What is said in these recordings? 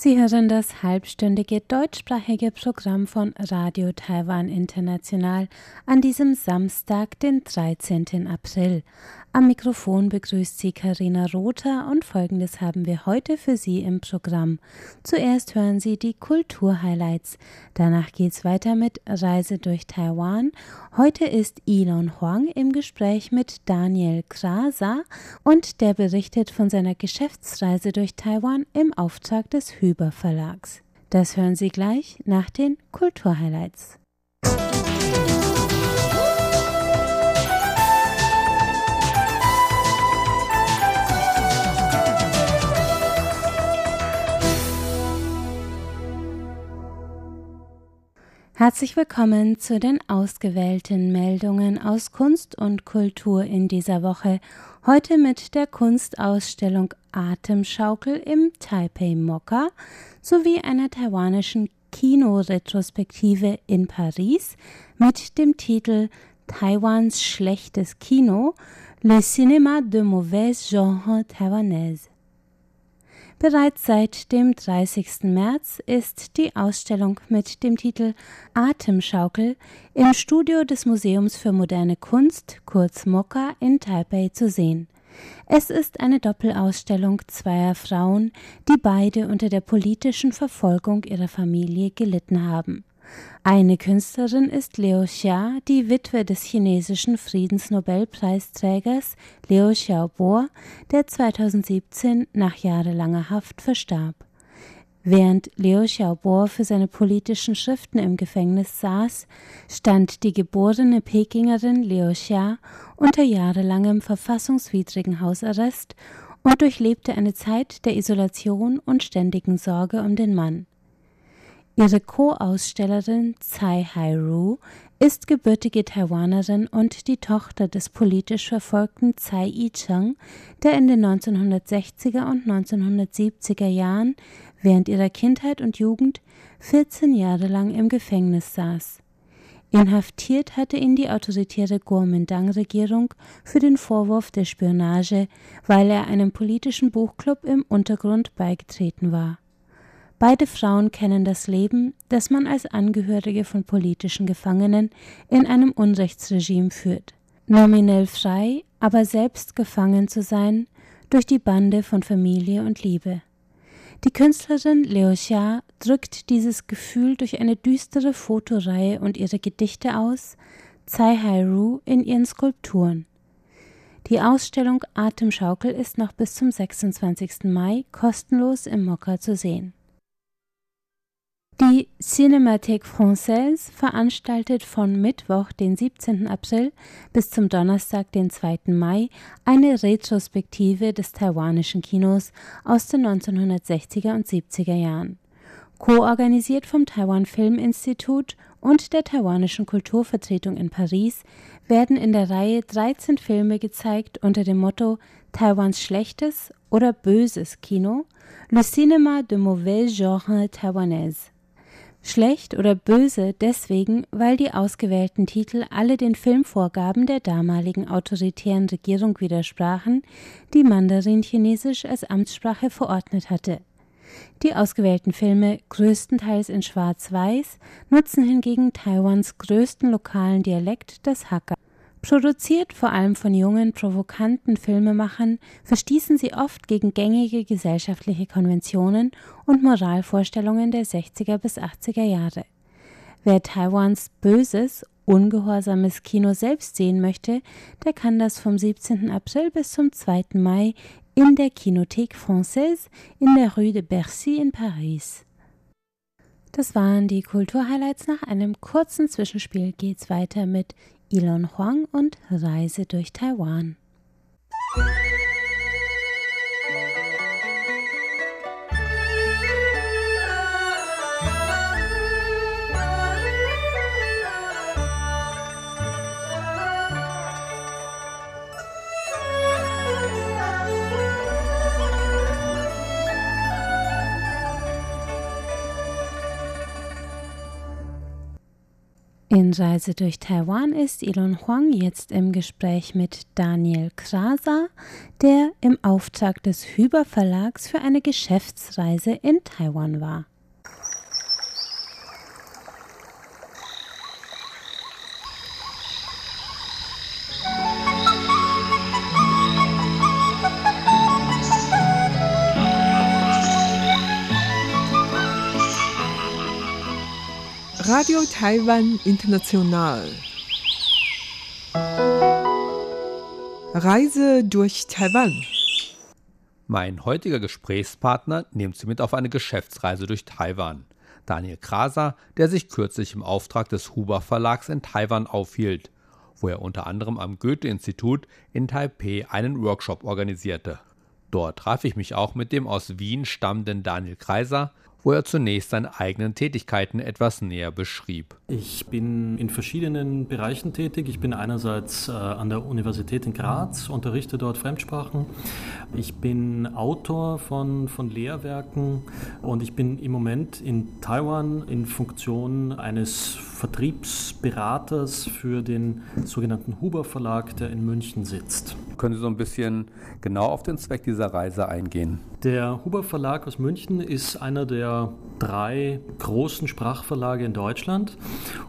Sie hören das halbstündige deutschsprachige Programm von Radio Taiwan International an diesem Samstag, den 13. April. Am Mikrofon begrüßt Sie Karina Rother und folgendes haben wir heute für Sie im Programm. Zuerst hören Sie die Kulturhighlights. Danach geht's weiter mit Reise durch Taiwan. Heute ist Elon Huang im Gespräch mit Daniel Krasa und der berichtet von seiner Geschäftsreise durch Taiwan im Auftrag des Hüber Verlags. Das hören Sie gleich nach den Kulturhighlights. Herzlich willkommen zu den ausgewählten Meldungen aus Kunst und Kultur in dieser Woche. Heute mit der Kunstausstellung Atemschaukel im Taipei Mokka sowie einer taiwanischen Kinoretrospektive in Paris mit dem Titel Taiwans schlechtes Kino, Le cinéma de mauvaise genre taïwanaise. Bereits seit dem 30. März ist die Ausstellung mit dem Titel Atemschaukel im Studio des Museums für moderne Kunst, kurz MOCA, in Taipei zu sehen. Es ist eine Doppelausstellung zweier Frauen, die beide unter der politischen Verfolgung ihrer Familie gelitten haben. Eine Künstlerin ist Liu Xia, die Witwe des chinesischen Friedensnobelpreisträgers Liu Xiaobo, der 2017 nach jahrelanger Haft verstarb. Während Liu Xiaobo für seine politischen Schriften im Gefängnis saß, stand die geborene Pekingerin Liu Xia unter jahrelangem verfassungswidrigen Hausarrest und durchlebte eine Zeit der Isolation und ständigen Sorge um den Mann. Ihre Co-Ausstellerin Tsai Hai-ru ist gebürtige Taiwanerin und die Tochter des politisch verfolgten Tsai I-cheng, der in den 1960er und 1970er Jahren während ihrer Kindheit und Jugend 14 Jahre lang im Gefängnis saß. Inhaftiert hatte ihn die autoritäre Kuomintang-Regierung für den Vorwurf der Spionage, weil er einem politischen Buchclub im Untergrund beigetreten war. Beide Frauen kennen das Leben, das man als Angehörige von politischen Gefangenen in einem Unrechtsregime führt. Nominell frei, aber selbst gefangen zu sein durch die Bande von Familie und Liebe. Die Künstlerin Leo Xia drückt dieses Gefühl durch eine düstere Fotoreihe und ihre Gedichte aus, Tsai Hai-ru in ihren Skulpturen. Die Ausstellung Atemschaukel ist noch bis zum 26. Mai kostenlos im Mokka zu sehen. Die Cinémathèque Française veranstaltet von Mittwoch, den 17. April bis zum Donnerstag, den 2. Mai, eine Retrospektive des taiwanischen Kinos aus den 1960er und 70er Jahren. Co-organisiert vom Taiwan Film Institut und der taiwanischen Kulturvertretung in Paris werden in der Reihe 13 Filme gezeigt unter dem Motto Taiwans schlechtes oder böses Kino, Le cinéma de mauvais genre taïwanaise. Schlecht oder böse deswegen, weil die ausgewählten Titel alle den Filmvorgaben der damaligen autoritären Regierung widersprachen, die Mandarin-Chinesisch als Amtssprache verordnet hatte. Die ausgewählten Filme, größtenteils in Schwarz-Weiß, nutzen hingegen Taiwans größten lokalen Dialekt, das Hakka. Produziert vor allem von jungen, provokanten Filmemachern, verstießen sie oft gegen gängige gesellschaftliche Konventionen und Moralvorstellungen der 60er bis 80er Jahre. Wer Taiwans böses, ungehorsames Kino selbst sehen möchte, der kann das vom 17. April bis zum 2. Mai in der Kinothèque Française in der Rue de Bercy in Paris. Das waren die Kulturhighlights. Nach einem kurzen Zwischenspiel geht's weiter mit Elon Huang und Reise durch Taiwan. In Reise durch Taiwan ist Elon Huang jetzt im Gespräch mit Daniel Kraser, der im Auftrag des Hüber Verlags für eine Geschäftsreise in Taiwan war. Radio Taiwan International. Reise durch Taiwan. Mein heutiger Gesprächspartner nimmt Sie mit auf eine Geschäftsreise durch Taiwan. Daniel Kraser, der sich kürzlich im Auftrag des Huber Verlags in Taiwan aufhielt, wo er unter anderem am Goethe-Institut in Taipei einen Workshop organisierte. Dort traf ich mich auch mit dem aus Wien stammenden Daniel Kreiser, wo er zunächst seine eigenen Tätigkeiten etwas näher beschrieb. Ich bin in verschiedenen Bereichen tätig. Ich bin einerseits äh, an der Universität in Graz, unterrichte dort Fremdsprachen. Ich bin Autor von, von Lehrwerken und ich bin im Moment in Taiwan in Funktion eines Vertriebsberaters für den sogenannten Huber Verlag, der in München sitzt. Können Sie so ein bisschen genau auf den Zweck dieser Reise eingehen? Der Huber Verlag aus München ist einer der drei großen Sprachverlage in Deutschland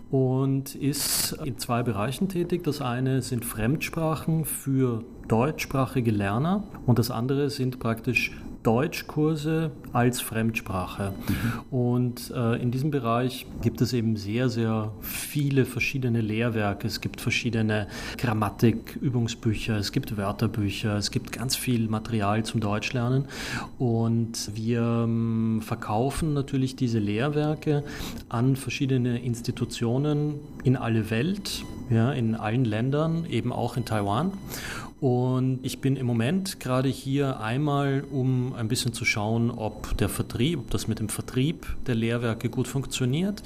und ist in zwei Bereichen tätig. Das eine sind Fremdsprachen für deutschsprachige Lerner und das andere sind praktisch Deutschkurse als Fremdsprache. Mhm. Und äh, in diesem Bereich gibt es eben sehr, sehr viele verschiedene Lehrwerke. Es gibt verschiedene Grammatikübungsbücher, es gibt Wörterbücher, es gibt ganz viel Material zum Deutschlernen. Und wir ähm, verkaufen natürlich diese Lehrwerke an verschiedene Institutionen in alle Welt, ja, in allen Ländern, eben auch in Taiwan. Und ich bin im Moment gerade hier einmal, um ein bisschen zu schauen, ob der Vertrieb, ob das mit dem Vertrieb der Lehrwerke gut funktioniert.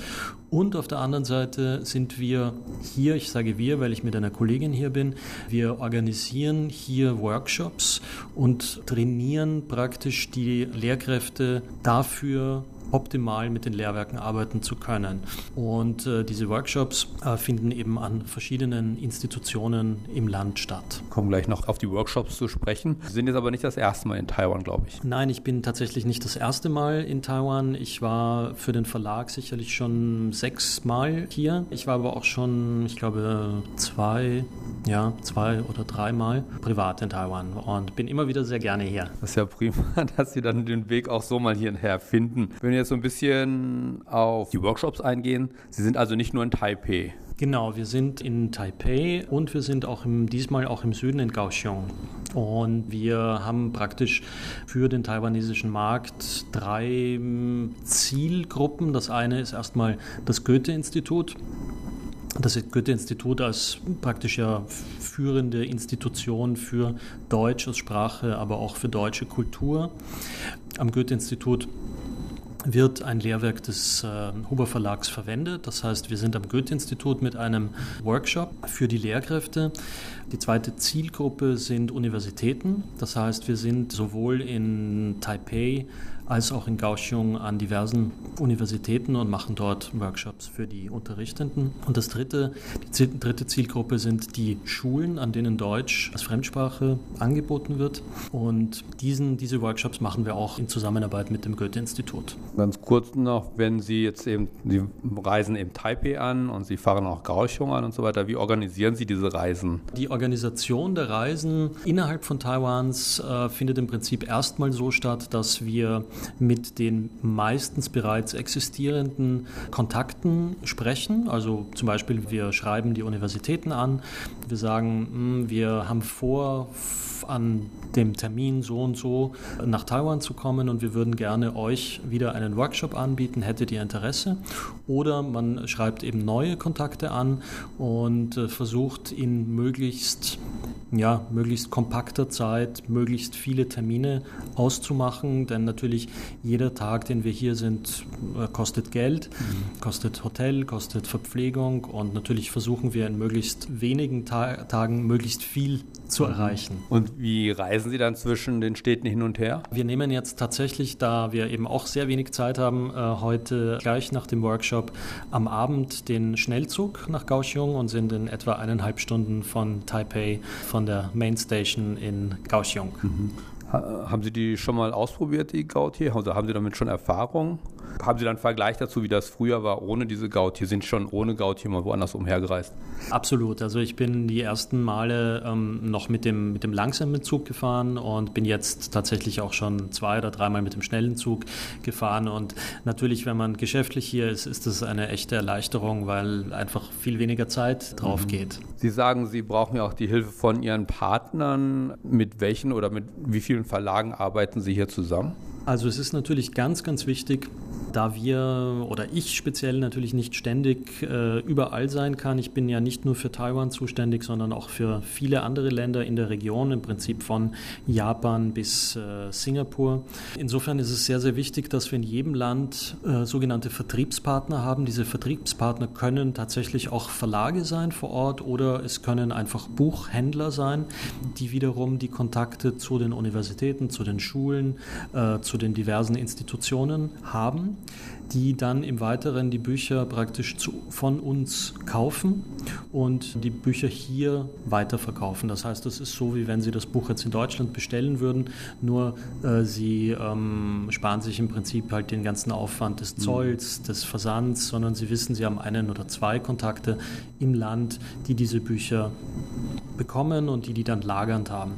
Und auf der anderen Seite sind wir hier, ich sage wir, weil ich mit einer Kollegin hier bin, wir organisieren hier Workshops und trainieren praktisch die Lehrkräfte dafür, optimal mit den Lehrwerken arbeiten zu können. Und äh, diese Workshops äh, finden eben an verschiedenen Institutionen im Land statt. Kommen gleich noch auf die Workshops zu sprechen. Sie sind jetzt aber nicht das erste Mal in Taiwan, glaube ich. Nein, ich bin tatsächlich nicht das erste Mal in Taiwan. Ich war für den Verlag sicherlich schon sechs Mal hier. Ich war aber auch schon, ich glaube, zwei, ja, zwei oder dreimal privat in Taiwan und bin immer wieder sehr gerne hier. Das ist ja prima, dass Sie dann den Weg auch so mal hierher finden. Wenn wir jetzt so ein bisschen auf die Workshops eingehen, Sie sind also nicht nur in Taipei. Genau, wir sind in Taipei und wir sind auch im, diesmal auch im Süden in Kaohsiung. Und wir haben praktisch für den taiwanesischen Markt drei hm, Zielgruppen. Das eine ist erstmal das Goethe-Institut. Das Goethe-Institut als praktisch ja führende Institution für Deutsch als Sprache, aber auch für deutsche Kultur. Am Goethe-Institut wird ein Lehrwerk des äh, Huber Verlags verwendet. Das heißt, wir sind am Goethe-Institut mit einem Workshop für die Lehrkräfte. Die zweite Zielgruppe sind Universitäten. Das heißt, wir sind sowohl in Taipei als auch in Kaohsiung an diversen Universitäten und machen dort Workshops für die Unterrichtenden. Und das dritte, die dritte Zielgruppe sind die Schulen, an denen Deutsch als Fremdsprache angeboten wird. Und diesen, diese Workshops machen wir auch in Zusammenarbeit mit dem Goethe-Institut. Ganz kurz noch, wenn Sie jetzt eben, Sie reisen eben Taipei an und Sie fahren auch Kaohsiung an und so weiter, wie organisieren Sie diese Reisen? Die Organisation der Reisen innerhalb von Taiwans äh, findet im Prinzip erstmal so statt, dass wir mit den meistens bereits existierenden Kontakten sprechen. Also zum Beispiel, wir schreiben die Universitäten an, wir sagen, hm, wir haben vor, an dem Termin so und so nach Taiwan zu kommen und wir würden gerne euch wieder einen Workshop anbieten, hättet ihr Interesse? Oder man schreibt eben neue Kontakte an und äh, versucht in möglichst ja, möglichst kompakter Zeit möglichst viele Termine auszumachen, denn natürlich jeder Tag, den wir hier sind, äh, kostet Geld, mhm. kostet Hotel, kostet Verpflegung und natürlich versuchen wir in möglichst wenigen Ta Tagen möglichst viel zu mhm. erreichen. Und wie reisen Sie dann zwischen den Städten hin und her? Wir nehmen jetzt tatsächlich, da wir eben auch sehr wenig Zeit haben, äh, heute gleich nach dem Workshop am Abend den Schnellzug nach Kaohsiung und sind in etwa eineinhalb Stunden von Taipei, von der Main Station in Kaohsiung. Mhm. Haben Sie die schon mal ausprobiert, die Gautier? Also haben Sie damit schon Erfahrung? Haben Sie dann einen Vergleich dazu, wie das früher war, ohne diese Gautier? Sind schon ohne Gautier mal woanders umhergereist? Absolut. Also ich bin die ersten Male ähm, noch mit dem, mit dem langsamen Zug gefahren und bin jetzt tatsächlich auch schon zwei oder dreimal mit dem schnellen Zug gefahren. Und natürlich, wenn man geschäftlich hier ist, ist das eine echte Erleichterung, weil einfach viel weniger Zeit drauf mhm. geht. Sie sagen, Sie brauchen ja auch die Hilfe von Ihren Partnern. Mit welchen oder mit wie vielen Verlagen arbeiten Sie hier zusammen? Also es ist natürlich ganz, ganz wichtig, da wir oder ich speziell natürlich nicht ständig äh, überall sein kann. Ich bin ja nicht nur für Taiwan zuständig, sondern auch für viele andere Länder in der Region, im Prinzip von Japan bis äh, Singapur. Insofern ist es sehr, sehr wichtig, dass wir in jedem Land äh, sogenannte Vertriebspartner haben. Diese Vertriebspartner können tatsächlich auch Verlage sein vor Ort oder es können einfach Buchhändler sein, die wiederum die Kontakte zu den Universitäten, zu den Schulen, äh, zu den diversen Institutionen haben die dann im Weiteren die Bücher praktisch zu, von uns kaufen und die Bücher hier weiterverkaufen. Das heißt, das ist so, wie wenn Sie das Buch jetzt in Deutschland bestellen würden, nur äh, Sie ähm, sparen sich im Prinzip halt den ganzen Aufwand des mhm. Zolls, des Versands, sondern Sie wissen, Sie haben einen oder zwei Kontakte im Land, die diese Bücher bekommen und die die dann lagernd haben.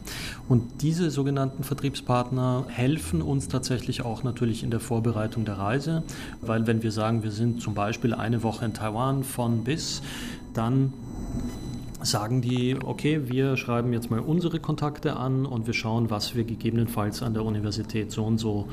Und diese sogenannten Vertriebspartner helfen uns tatsächlich auch natürlich in der Vorbereitung der Reise, weil wenn wir sagen, wir sind zum Beispiel eine Woche in Taiwan von bis, dann sagen die, okay, wir schreiben jetzt mal unsere Kontakte an und wir schauen, was wir gegebenenfalls an der Universität so und so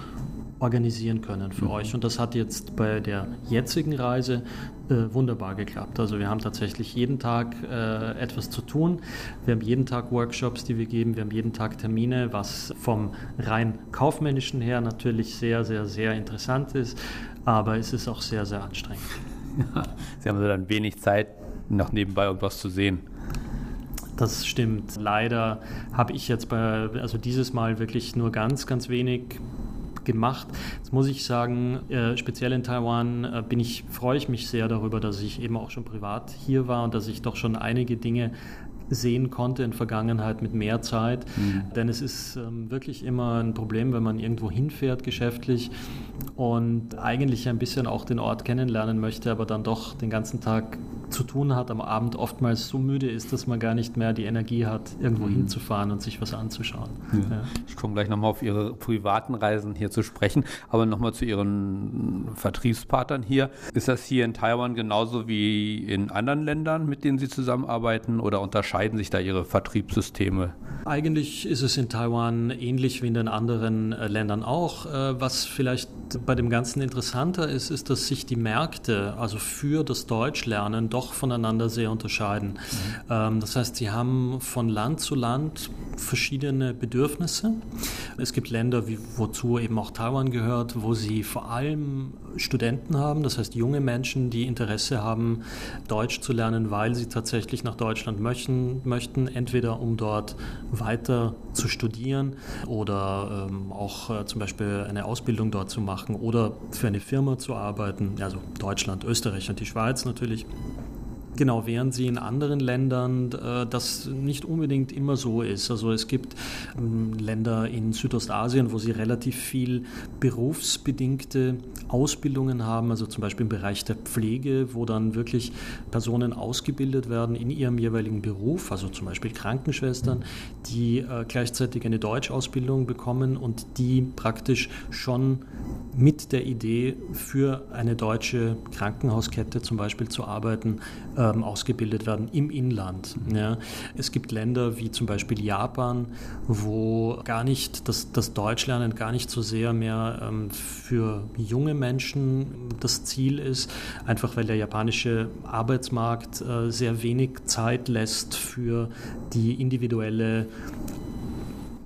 organisieren können für mhm. euch. Und das hat jetzt bei der jetzigen Reise äh, wunderbar geklappt. Also wir haben tatsächlich jeden Tag äh, etwas zu tun. Wir haben jeden Tag Workshops, die wir geben. Wir haben jeden Tag Termine, was vom rein kaufmännischen her natürlich sehr, sehr, sehr interessant ist. Aber es ist auch sehr, sehr anstrengend. Ja, Sie haben also dann wenig Zeit, noch nebenbei irgendwas zu sehen. Das stimmt. Leider habe ich jetzt bei, also dieses Mal wirklich nur ganz, ganz wenig gemacht. Jetzt muss ich sagen, äh, speziell in Taiwan äh, bin ich, freue ich mich sehr darüber, dass ich eben auch schon privat hier war und dass ich doch schon einige Dinge sehen konnte in Vergangenheit mit mehr Zeit. Mhm. Denn es ist ähm, wirklich immer ein Problem, wenn man irgendwo hinfährt geschäftlich und eigentlich ein bisschen auch den Ort kennenlernen möchte, aber dann doch den ganzen Tag zu tun hat, am Abend oftmals so müde ist, dass man gar nicht mehr die Energie hat, irgendwo mhm. hinzufahren und sich was anzuschauen. Ja. Ja. Ich komme gleich nochmal auf Ihre privaten Reisen hier zu sprechen, aber nochmal zu Ihren Vertriebspartnern hier. Ist das hier in Taiwan genauso wie in anderen Ländern, mit denen Sie zusammenarbeiten oder unterscheiden sich da Ihre Vertriebssysteme? Eigentlich ist es in Taiwan ähnlich wie in den anderen äh, Ländern auch. Äh, was vielleicht bei dem Ganzen interessanter ist, ist, dass sich die Märkte, also für das Deutschlernen, doch voneinander sehr unterscheiden. Mhm. Das heißt, sie haben von Land zu Land verschiedene Bedürfnisse. Es gibt Länder, wie, wozu eben auch Taiwan gehört, wo sie vor allem Studenten haben, das heißt junge Menschen, die Interesse haben, Deutsch zu lernen, weil sie tatsächlich nach Deutschland möchten, möchten entweder um dort weiter zu studieren oder ähm, auch äh, zum Beispiel eine Ausbildung dort zu machen oder für eine Firma zu arbeiten, also Deutschland, Österreich und die Schweiz natürlich. Genau, während sie in anderen Ländern äh, das nicht unbedingt immer so ist. Also es gibt ähm, Länder in Südostasien, wo sie relativ viel berufsbedingte Ausbildungen haben, also zum Beispiel im Bereich der Pflege, wo dann wirklich Personen ausgebildet werden in ihrem jeweiligen Beruf, also zum Beispiel Krankenschwestern, die äh, gleichzeitig eine Deutschausbildung bekommen und die praktisch schon mit der Idee für eine deutsche Krankenhauskette zum Beispiel zu arbeiten, äh, ähm, ausgebildet werden im Inland. Ja. Es gibt Länder wie zum Beispiel Japan, wo gar nicht das, das Deutschlernen gar nicht so sehr mehr ähm, für junge Menschen das Ziel ist, einfach weil der japanische Arbeitsmarkt äh, sehr wenig Zeit lässt für die individuelle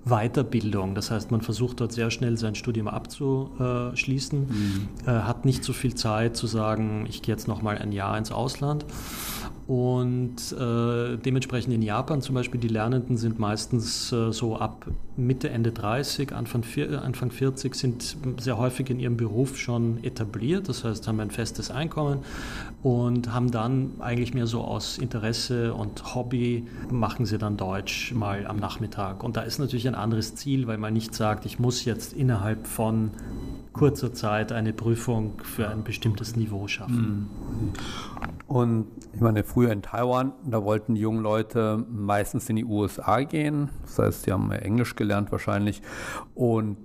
Weiterbildung. Das heißt, man versucht dort sehr schnell sein Studium abzuschließen, mhm. äh, hat nicht so viel Zeit zu sagen, ich gehe jetzt noch mal ein Jahr ins Ausland. Und äh, dementsprechend in Japan zum Beispiel, die Lernenden sind meistens äh, so ab Mitte, Ende 30, Anfang, Anfang 40, sind sehr häufig in ihrem Beruf schon etabliert, das heißt, haben ein festes Einkommen und haben dann eigentlich mehr so aus Interesse und Hobby, machen sie dann Deutsch mal am Nachmittag. Und da ist natürlich ein anderes Ziel, weil man nicht sagt, ich muss jetzt innerhalb von kurzer Zeit eine Prüfung für ein bestimmtes Niveau schaffen. Mhm. Und ich meine, früher in Taiwan, da wollten die jungen Leute meistens in die USA gehen. Das heißt, sie haben Englisch gelernt wahrscheinlich. Und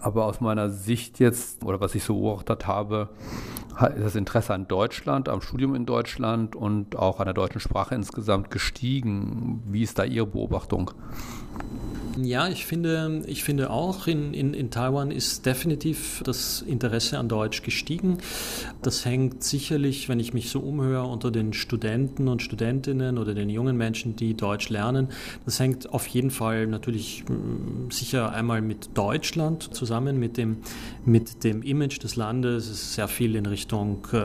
aber aus meiner Sicht jetzt, oder was ich so beobachtet habe, ist das Interesse an Deutschland, am Studium in Deutschland und auch an der deutschen Sprache insgesamt gestiegen. Wie ist da Ihre Beobachtung? Ja, ich finde, ich finde auch, in, in, in Taiwan ist definitiv das Interesse an Deutsch gestiegen. Das hängt sicherlich, wenn ich mich so umhöre, unter den Studenten und Studentinnen oder den jungen Menschen, die Deutsch lernen. Das hängt auf jeden Fall natürlich mm, sicher einmal mit Deutschland zusammen, mit dem, mit dem Image des Landes. Es ist sehr viel in Richtung äh,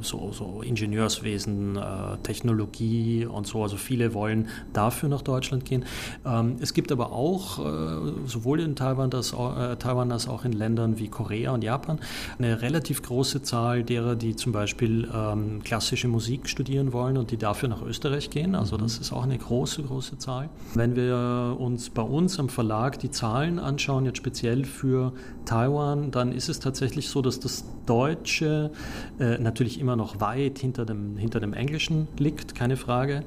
so, so Ingenieurswesen, äh, Technologie und so. Also viele wollen dafür nach Deutschland gehen. Ähm, es gibt aber auch, äh, sowohl in Taiwan als, äh, Taiwan als auch in Ländern wie Korea und Japan, eine relativ große Zahl derer, die zum Beispiel ähm, klassische Musik studieren wollen und die dafür nach Österreich gehen. Also mhm. das ist auch eine große, große Zahl. Wenn wir uns bei uns am Verlag die Zahlen anschauen, jetzt speziell für Taiwan, dann ist es tatsächlich so, dass das Deutsche äh, natürlich immer noch weit hinter dem, hinter dem Englischen liegt, keine Frage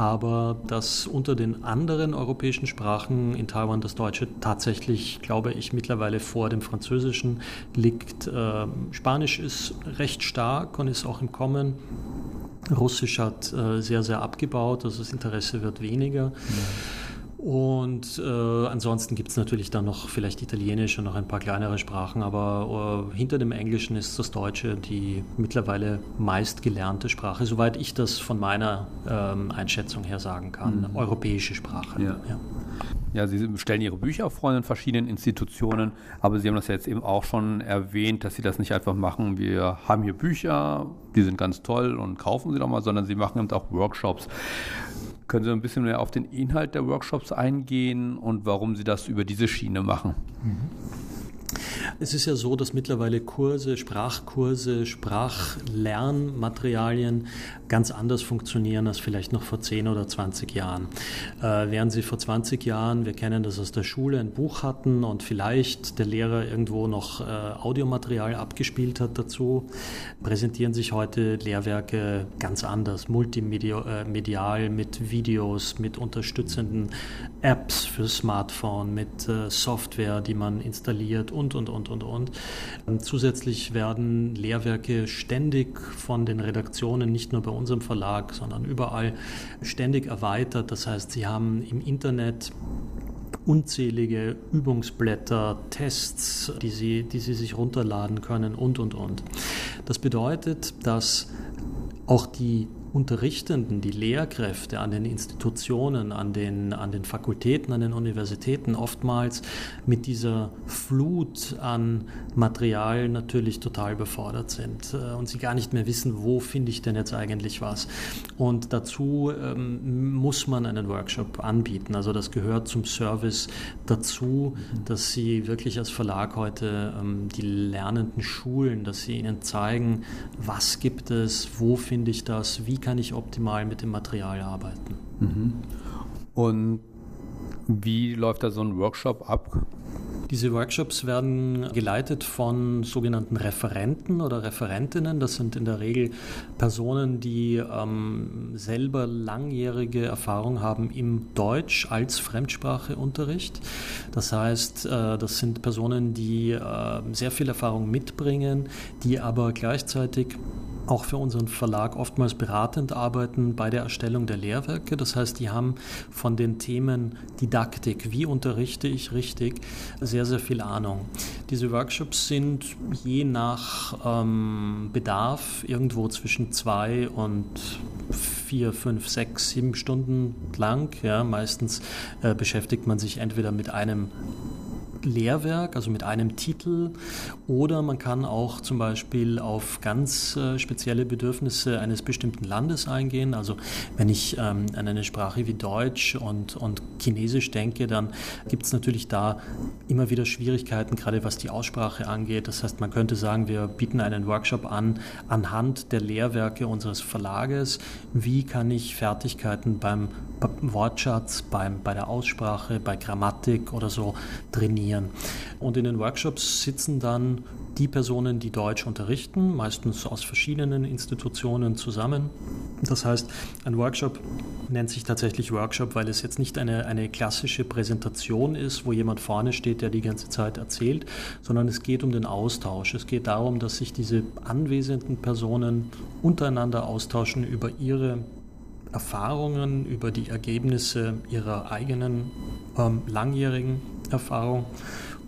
aber dass unter den anderen europäischen Sprachen in Taiwan das Deutsche tatsächlich, glaube ich, mittlerweile vor dem Französischen liegt. Ähm, Spanisch ist recht stark und ist auch im Kommen. Russisch hat äh, sehr, sehr abgebaut, also das Interesse wird weniger. Ja. Und äh, ansonsten gibt es natürlich dann noch vielleicht Italienisch und noch ein paar kleinere Sprachen, aber äh, hinter dem Englischen ist das Deutsche die mittlerweile meist gelernte Sprache, soweit ich das von meiner ähm, Einschätzung her sagen kann. Mhm. Europäische Sprache. Ja. ja. Ja, Sie stellen Ihre Bücher vor in verschiedenen Institutionen, aber Sie haben das ja jetzt eben auch schon erwähnt, dass Sie das nicht einfach machen, wir haben hier Bücher, die sind ganz toll und kaufen Sie doch mal, sondern Sie machen eben auch Workshops. Können Sie ein bisschen mehr auf den Inhalt der Workshops eingehen und warum Sie das über diese Schiene machen? Mhm. Es ist ja so, dass mittlerweile Kurse, Sprachkurse, Sprachlernmaterialien ganz anders funktionieren als vielleicht noch vor 10 oder 20 Jahren. Äh, während Sie vor 20 Jahren, wir kennen das aus der Schule, ein Buch hatten und vielleicht der Lehrer irgendwo noch äh, Audiomaterial abgespielt hat dazu, präsentieren sich heute Lehrwerke ganz anders, multimedial äh, mit Videos, mit unterstützenden Apps für Smartphone, mit äh, Software, die man installiert und, und, und, und, und. Und zusätzlich werden Lehrwerke ständig von den Redaktionen, nicht nur bei unserem Verlag, sondern überall ständig erweitert. Das heißt, sie haben im Internet unzählige Übungsblätter, Tests, die sie, die sie sich runterladen können und, und, und. Das bedeutet, dass auch die Unterrichtenden, die Lehrkräfte an den Institutionen, an den, an den Fakultäten, an den Universitäten oftmals mit dieser Flut an Material natürlich total befordert sind äh, und sie gar nicht mehr wissen, wo finde ich denn jetzt eigentlich was. Und dazu ähm, muss man einen Workshop anbieten. Also das gehört zum Service dazu, dass sie wirklich als Verlag heute ähm, die Lernenden schulen, dass sie ihnen zeigen, was gibt es, wo finde ich das, wie kann ich optimal mit dem Material arbeiten. Mhm. Und wie läuft da so ein Workshop ab? Diese Workshops werden geleitet von sogenannten Referenten oder Referentinnen. Das sind in der Regel Personen, die ähm, selber langjährige Erfahrung haben im Deutsch als Fremdspracheunterricht. Das heißt, äh, das sind Personen, die äh, sehr viel Erfahrung mitbringen, die aber gleichzeitig auch für unseren Verlag oftmals beratend arbeiten bei der Erstellung der Lehrwerke. Das heißt, die haben von den Themen Didaktik, wie unterrichte ich richtig, sehr, sehr viel Ahnung. Diese Workshops sind je nach ähm, Bedarf irgendwo zwischen zwei und vier, fünf, sechs, sieben Stunden lang. Ja, meistens äh, beschäftigt man sich entweder mit einem Lehrwerk, also mit einem Titel, oder man kann auch zum Beispiel auf ganz äh, spezielle Bedürfnisse eines bestimmten Landes eingehen. Also wenn ich ähm, an eine Sprache wie Deutsch und, und Chinesisch denke, dann gibt es natürlich da immer wieder Schwierigkeiten, gerade was die Aussprache angeht. Das heißt, man könnte sagen, wir bieten einen Workshop an anhand der Lehrwerke unseres Verlages. Wie kann ich Fertigkeiten beim Wortschatz, beim, bei der Aussprache, bei Grammatik oder so trainieren? Und in den Workshops sitzen dann die Personen, die Deutsch unterrichten, meistens aus verschiedenen Institutionen zusammen. Das heißt, ein Workshop nennt sich tatsächlich Workshop, weil es jetzt nicht eine, eine klassische Präsentation ist, wo jemand vorne steht, der die ganze Zeit erzählt, sondern es geht um den Austausch. Es geht darum, dass sich diese anwesenden Personen untereinander austauschen über ihre Erfahrungen, über die Ergebnisse ihrer eigenen ähm, langjährigen Erfahrung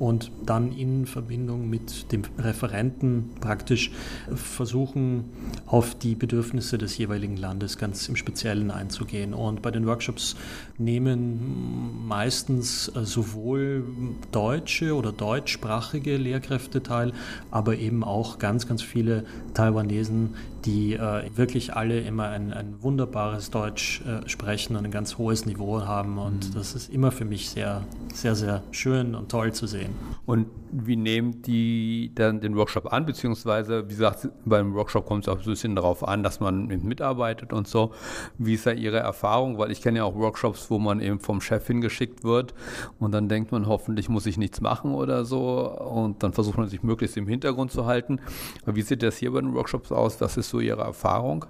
und dann in Verbindung mit dem Referenten praktisch versuchen, auf die Bedürfnisse des jeweiligen Landes ganz im Speziellen einzugehen. Und bei den Workshops nehmen meistens äh, sowohl deutsche oder deutschsprachige Lehrkräfte teil, aber eben auch ganz, ganz viele Taiwanesen, die äh, wirklich alle immer ein, ein wunderbares Deutsch äh, sprechen und ein ganz hohes Niveau haben. Und mhm. das ist immer für mich sehr, sehr, sehr schön und toll zu sehen. Und wie nehmen die dann den Workshop an? Beziehungsweise, wie gesagt, beim Workshop kommt es auch so ein bisschen darauf an, dass man mitarbeitet und so. Wie ist da Ihre Erfahrung? Weil ich kenne ja auch Workshops, wo man eben vom Chef hingeschickt wird und dann denkt man, hoffentlich muss ich nichts machen oder so. Und dann versucht man sich möglichst im Hintergrund zu halten. Aber wie sieht das hier bei den Workshops aus? Was ist so Ihre Erfahrung?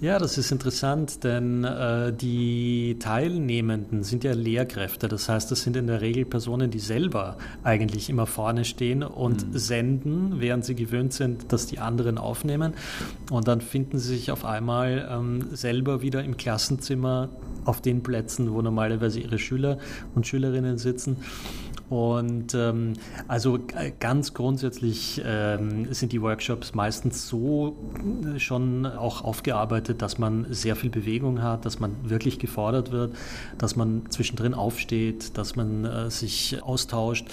Ja, das ist interessant, denn äh, die Teilnehmenden sind ja Lehrkräfte. Das heißt, das sind in der Regel Personen, die selber eigentlich immer vorne stehen und mhm. senden, während sie gewöhnt sind, dass die anderen aufnehmen. Und dann finden sie sich auf einmal ähm, selber wieder im Klassenzimmer auf den Plätzen, wo normalerweise ihre Schüler und Schülerinnen sitzen. Und ähm, also ganz grundsätzlich ähm, sind die Workshops meistens so äh, schon auch aufgearbeitet, dass man sehr viel Bewegung hat, dass man wirklich gefordert wird, dass man zwischendrin aufsteht, dass man äh, sich austauscht.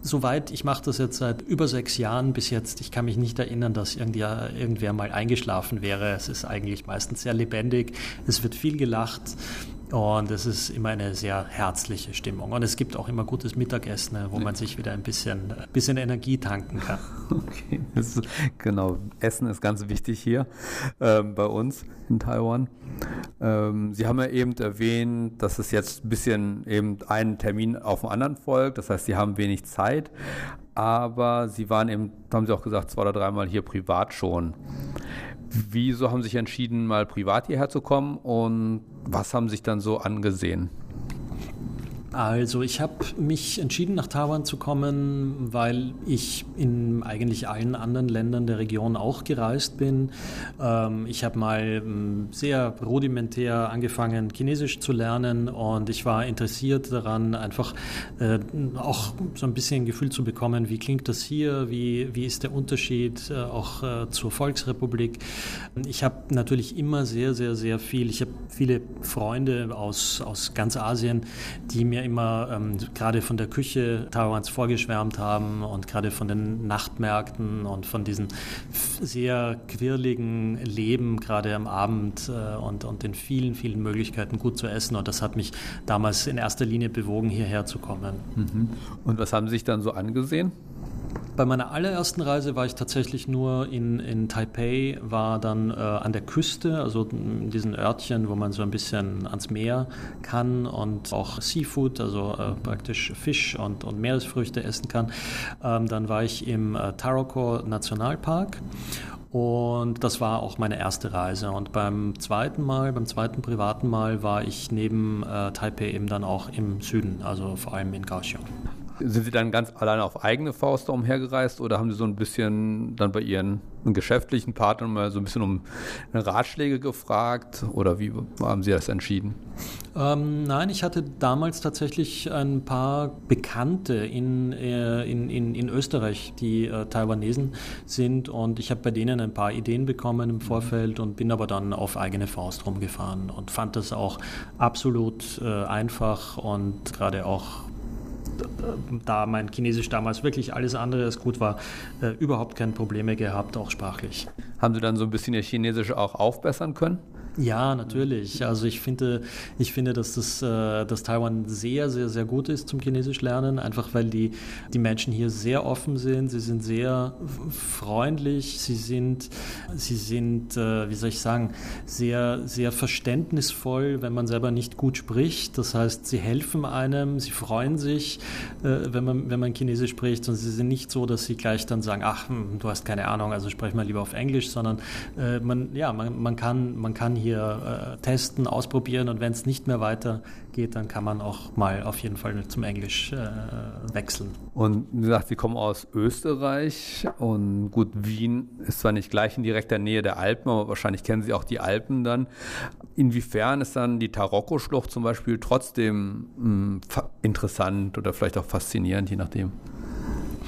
Soweit, ich mache das jetzt seit über sechs Jahren bis jetzt, ich kann mich nicht erinnern, dass irgendwer mal eingeschlafen wäre. Es ist eigentlich meistens sehr lebendig, es wird viel gelacht. Und es ist immer eine sehr herzliche Stimmung. Und es gibt auch immer gutes Mittagessen, ne, wo man sich wieder ein bisschen, bisschen Energie tanken kann. Okay, ist, genau. Essen ist ganz wichtig hier ähm, bei uns in Taiwan. Ähm, Sie haben ja eben erwähnt, dass es jetzt ein bisschen eben ein Termin auf den anderen folgt. Das heißt, Sie haben wenig Zeit. Aber Sie waren eben, haben Sie auch gesagt, zwei oder dreimal hier privat schon. Wieso haben Sie sich entschieden, mal privat hierher zu kommen und was haben Sie sich dann so angesehen? Also ich habe mich entschieden, nach Taiwan zu kommen, weil ich in eigentlich allen anderen Ländern der Region auch gereist bin. Ähm, ich habe mal ähm, sehr rudimentär angefangen, Chinesisch zu lernen und ich war interessiert daran, einfach äh, auch so ein bisschen ein Gefühl zu bekommen, wie klingt das hier, wie, wie ist der Unterschied äh, auch äh, zur Volksrepublik. Ich habe natürlich immer sehr, sehr, sehr viel, ich habe viele Freunde aus, aus ganz Asien, die mir immer ähm, gerade von der Küche Taiwans vorgeschwärmt haben und gerade von den Nachtmärkten und von diesem sehr quirligen Leben gerade am Abend äh, und, und den vielen, vielen Möglichkeiten gut zu essen. Und das hat mich damals in erster Linie bewogen, hierher zu kommen. Mhm. Und was haben Sie sich dann so angesehen? Bei meiner allerersten Reise war ich tatsächlich nur in, in Taipei, war dann äh, an der Küste, also in diesen Örtchen, wo man so ein bisschen ans Meer kann und auch Seafood, also äh, praktisch Fisch und, und Meeresfrüchte essen kann. Ähm, dann war ich im äh, Taroko Nationalpark und das war auch meine erste Reise. Und beim zweiten Mal, beim zweiten privaten Mal, war ich neben äh, Taipei eben dann auch im Süden, also vor allem in Kaohsiung. Sind Sie dann ganz alleine auf eigene Faust umhergereist oder haben Sie so ein bisschen dann bei Ihren geschäftlichen Partner mal so ein bisschen um Ratschläge gefragt oder wie haben Sie das entschieden? Ähm, nein, ich hatte damals tatsächlich ein paar Bekannte in, äh, in, in, in Österreich, die äh, Taiwanesen sind und ich habe bei denen ein paar Ideen bekommen im Vorfeld und bin aber dann auf eigene Faust rumgefahren und fand das auch absolut äh, einfach und gerade auch da mein Chinesisch damals wirklich alles andere als gut war, äh, überhaupt keine Probleme gehabt, auch sprachlich. Haben Sie dann so ein bisschen Ihr Chinesisch auch aufbessern können? Ja, natürlich. Also ich finde, ich finde, dass das, äh, dass Taiwan sehr, sehr, sehr gut ist zum Chinesisch lernen, einfach weil die, die Menschen hier sehr offen sind, sie sind sehr freundlich, sie sind, sie sind, äh, wie soll ich sagen, sehr, sehr verständnisvoll, wenn man selber nicht gut spricht. Das heißt, sie helfen einem, sie freuen sich, äh, wenn man, wenn man Chinesisch spricht und sie sind nicht so, dass sie gleich dann sagen, ach, hm, du hast keine Ahnung, also sprech mal lieber auf Englisch, sondern man, ja, man, man kann, man kann hier hier äh, testen, ausprobieren und wenn es nicht mehr weitergeht, dann kann man auch mal auf jeden Fall zum Englisch äh, wechseln. Und wie gesagt, Sie kommen aus Österreich und gut, Wien ist zwar nicht gleich in direkter Nähe der Alpen, aber wahrscheinlich kennen Sie auch die Alpen dann. Inwiefern ist dann die Taroko-Schlucht zum Beispiel trotzdem mh, hm, interessant oder vielleicht auch faszinierend, je nachdem?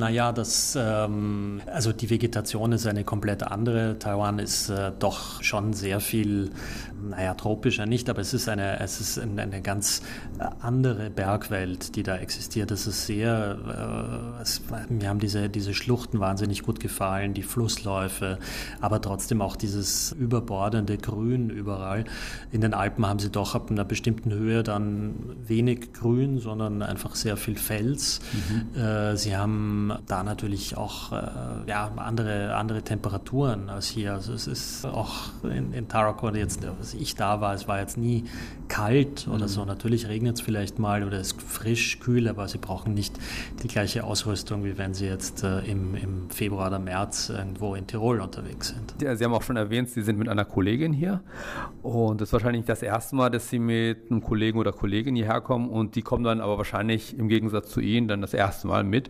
Naja, das, ähm, also die Vegetation ist eine komplett andere. Taiwan ist äh, doch schon sehr viel, naja, tropischer nicht, aber es ist eine, es ist eine ganz äh, andere Bergwelt, die da existiert. Es ist sehr, äh, es, mir haben diese, diese Schluchten wahnsinnig gut gefallen, die Flussläufe, aber trotzdem auch dieses überbordende Grün überall. In den Alpen haben sie doch ab einer bestimmten Höhe dann wenig Grün, sondern einfach sehr viel Fels. Mhm. Äh, sie haben da natürlich auch äh, ja, andere, andere Temperaturen als hier. Also es ist auch in, in Taracord jetzt, als ich da war, es war jetzt nie kalt oder mhm. so. Natürlich regnet es vielleicht mal oder es ist frisch, kühl, aber sie brauchen nicht die gleiche Ausrüstung, wie wenn sie jetzt äh, im, im Februar oder März irgendwo in Tirol unterwegs sind. Ja, sie haben auch schon erwähnt, Sie sind mit einer Kollegin hier und das ist wahrscheinlich das erste Mal, dass Sie mit einem Kollegen oder Kollegin hierher kommen und die kommen dann aber wahrscheinlich im Gegensatz zu Ihnen dann das erste Mal mit.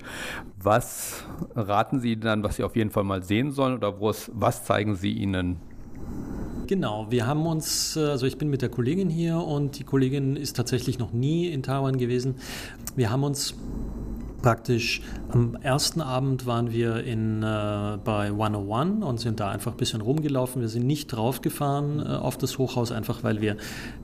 Was raten Sie dann, was Sie auf jeden Fall mal sehen sollen oder was zeigen Sie ihnen? Genau, wir haben uns, äh, also ich bin mit der Kollegin hier und die Kollegin ist tatsächlich noch nie in Taiwan gewesen. Wir haben uns praktisch am ersten Abend waren wir in, äh, bei 101 und sind da einfach ein bisschen rumgelaufen. Wir sind nicht draufgefahren äh, auf das Hochhaus, einfach weil wir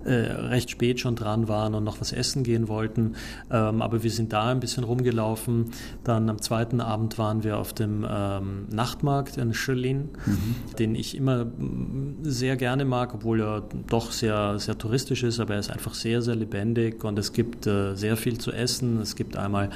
äh, recht spät schon dran waren und noch was essen gehen wollten. Ähm, aber wir sind da ein bisschen rumgelaufen. Dann am zweiten Abend waren wir auf dem ähm, Nachtmarkt in Shilin, mhm. den ich immer mm, sehr gerne mag, obwohl er doch sehr, sehr touristisch ist, aber er ist einfach sehr, sehr lebendig und es gibt äh, sehr viel zu essen. Es gibt einmal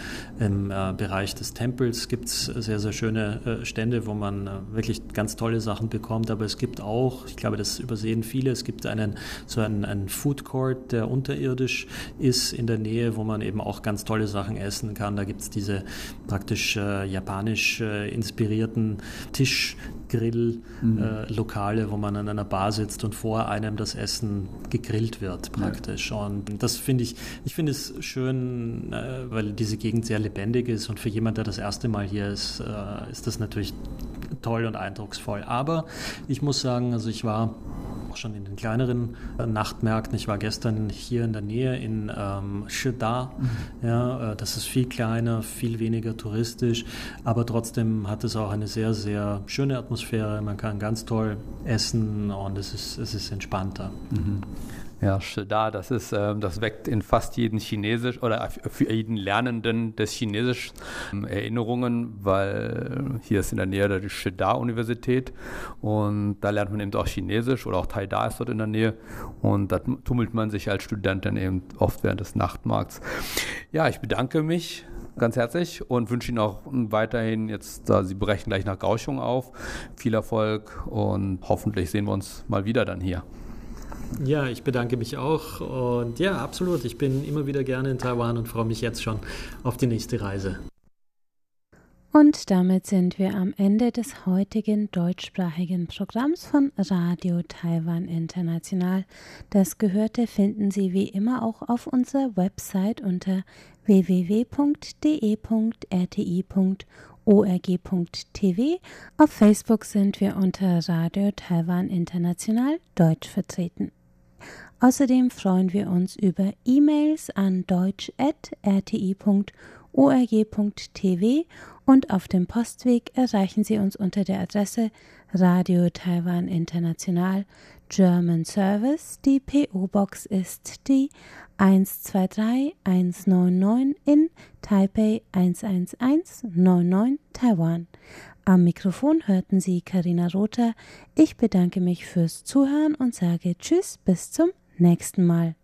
im äh, Bereich des Tempels gibt es sehr, sehr schöne äh, Stände, wo man äh, wirklich ganz tolle Sachen bekommt. Aber es gibt auch, ich glaube, das übersehen viele, es gibt einen so einen, einen Food Court, der unterirdisch ist in der Nähe, wo man eben auch ganz tolle Sachen essen kann. Da gibt es diese praktisch äh, japanisch äh, inspirierten Tisch Grillokale, mhm. äh, wo man an einer Bar sitzt und vor einem das Essen gegrillt wird praktisch. Ja. Und das finde ich, ich finde es schön, weil diese Gegend sehr lebendig ist und für jemand, der das erste Mal hier ist, äh, ist das natürlich toll und eindrucksvoll. Aber ich muss sagen, also ich war auch schon in den kleineren äh, Nachtmärkten. Ich war gestern hier in der Nähe in ähm, Shida. Mhm. Ja, äh, das ist viel kleiner, viel weniger touristisch, aber trotzdem hat es auch eine sehr, sehr schöne Atmosphäre. Man kann ganz toll essen und es ist, es ist entspannter. Mhm. Ja, da, das ist, ähm, das weckt in fast jeden Chinesisch oder für jeden Lernenden des Chinesisch ähm, Erinnerungen, weil hier ist in der Nähe die Shida-Universität und da lernt man eben auch Chinesisch oder auch Taida ist dort in der Nähe und da tummelt man sich als Student dann eben oft während des Nachtmarkts. Ja, ich bedanke mich ganz herzlich und wünsche Ihnen auch weiterhin jetzt, da Sie brechen gleich nach Gauchung auf, viel Erfolg und hoffentlich sehen wir uns mal wieder dann hier. Ja, ich bedanke mich auch. Und ja, absolut. Ich bin immer wieder gerne in Taiwan und freue mich jetzt schon auf die nächste Reise. Und damit sind wir am Ende des heutigen deutschsprachigen Programms von Radio Taiwan International. Das Gehörte finden Sie wie immer auch auf unserer Website unter www.de.rti.org org.tv. Auf Facebook sind wir unter Radio Taiwan International Deutsch vertreten. Außerdem freuen wir uns über E-Mails an deutsch.rti.org.tv und auf dem Postweg erreichen Sie uns unter der Adresse Radio Taiwan International German Service. Die PO-Box ist die 123199 in Taipei 11199 Taiwan. Am Mikrofon hörten Sie Karina Rother. Ich bedanke mich fürs Zuhören und sage Tschüss bis zum nächsten Mal.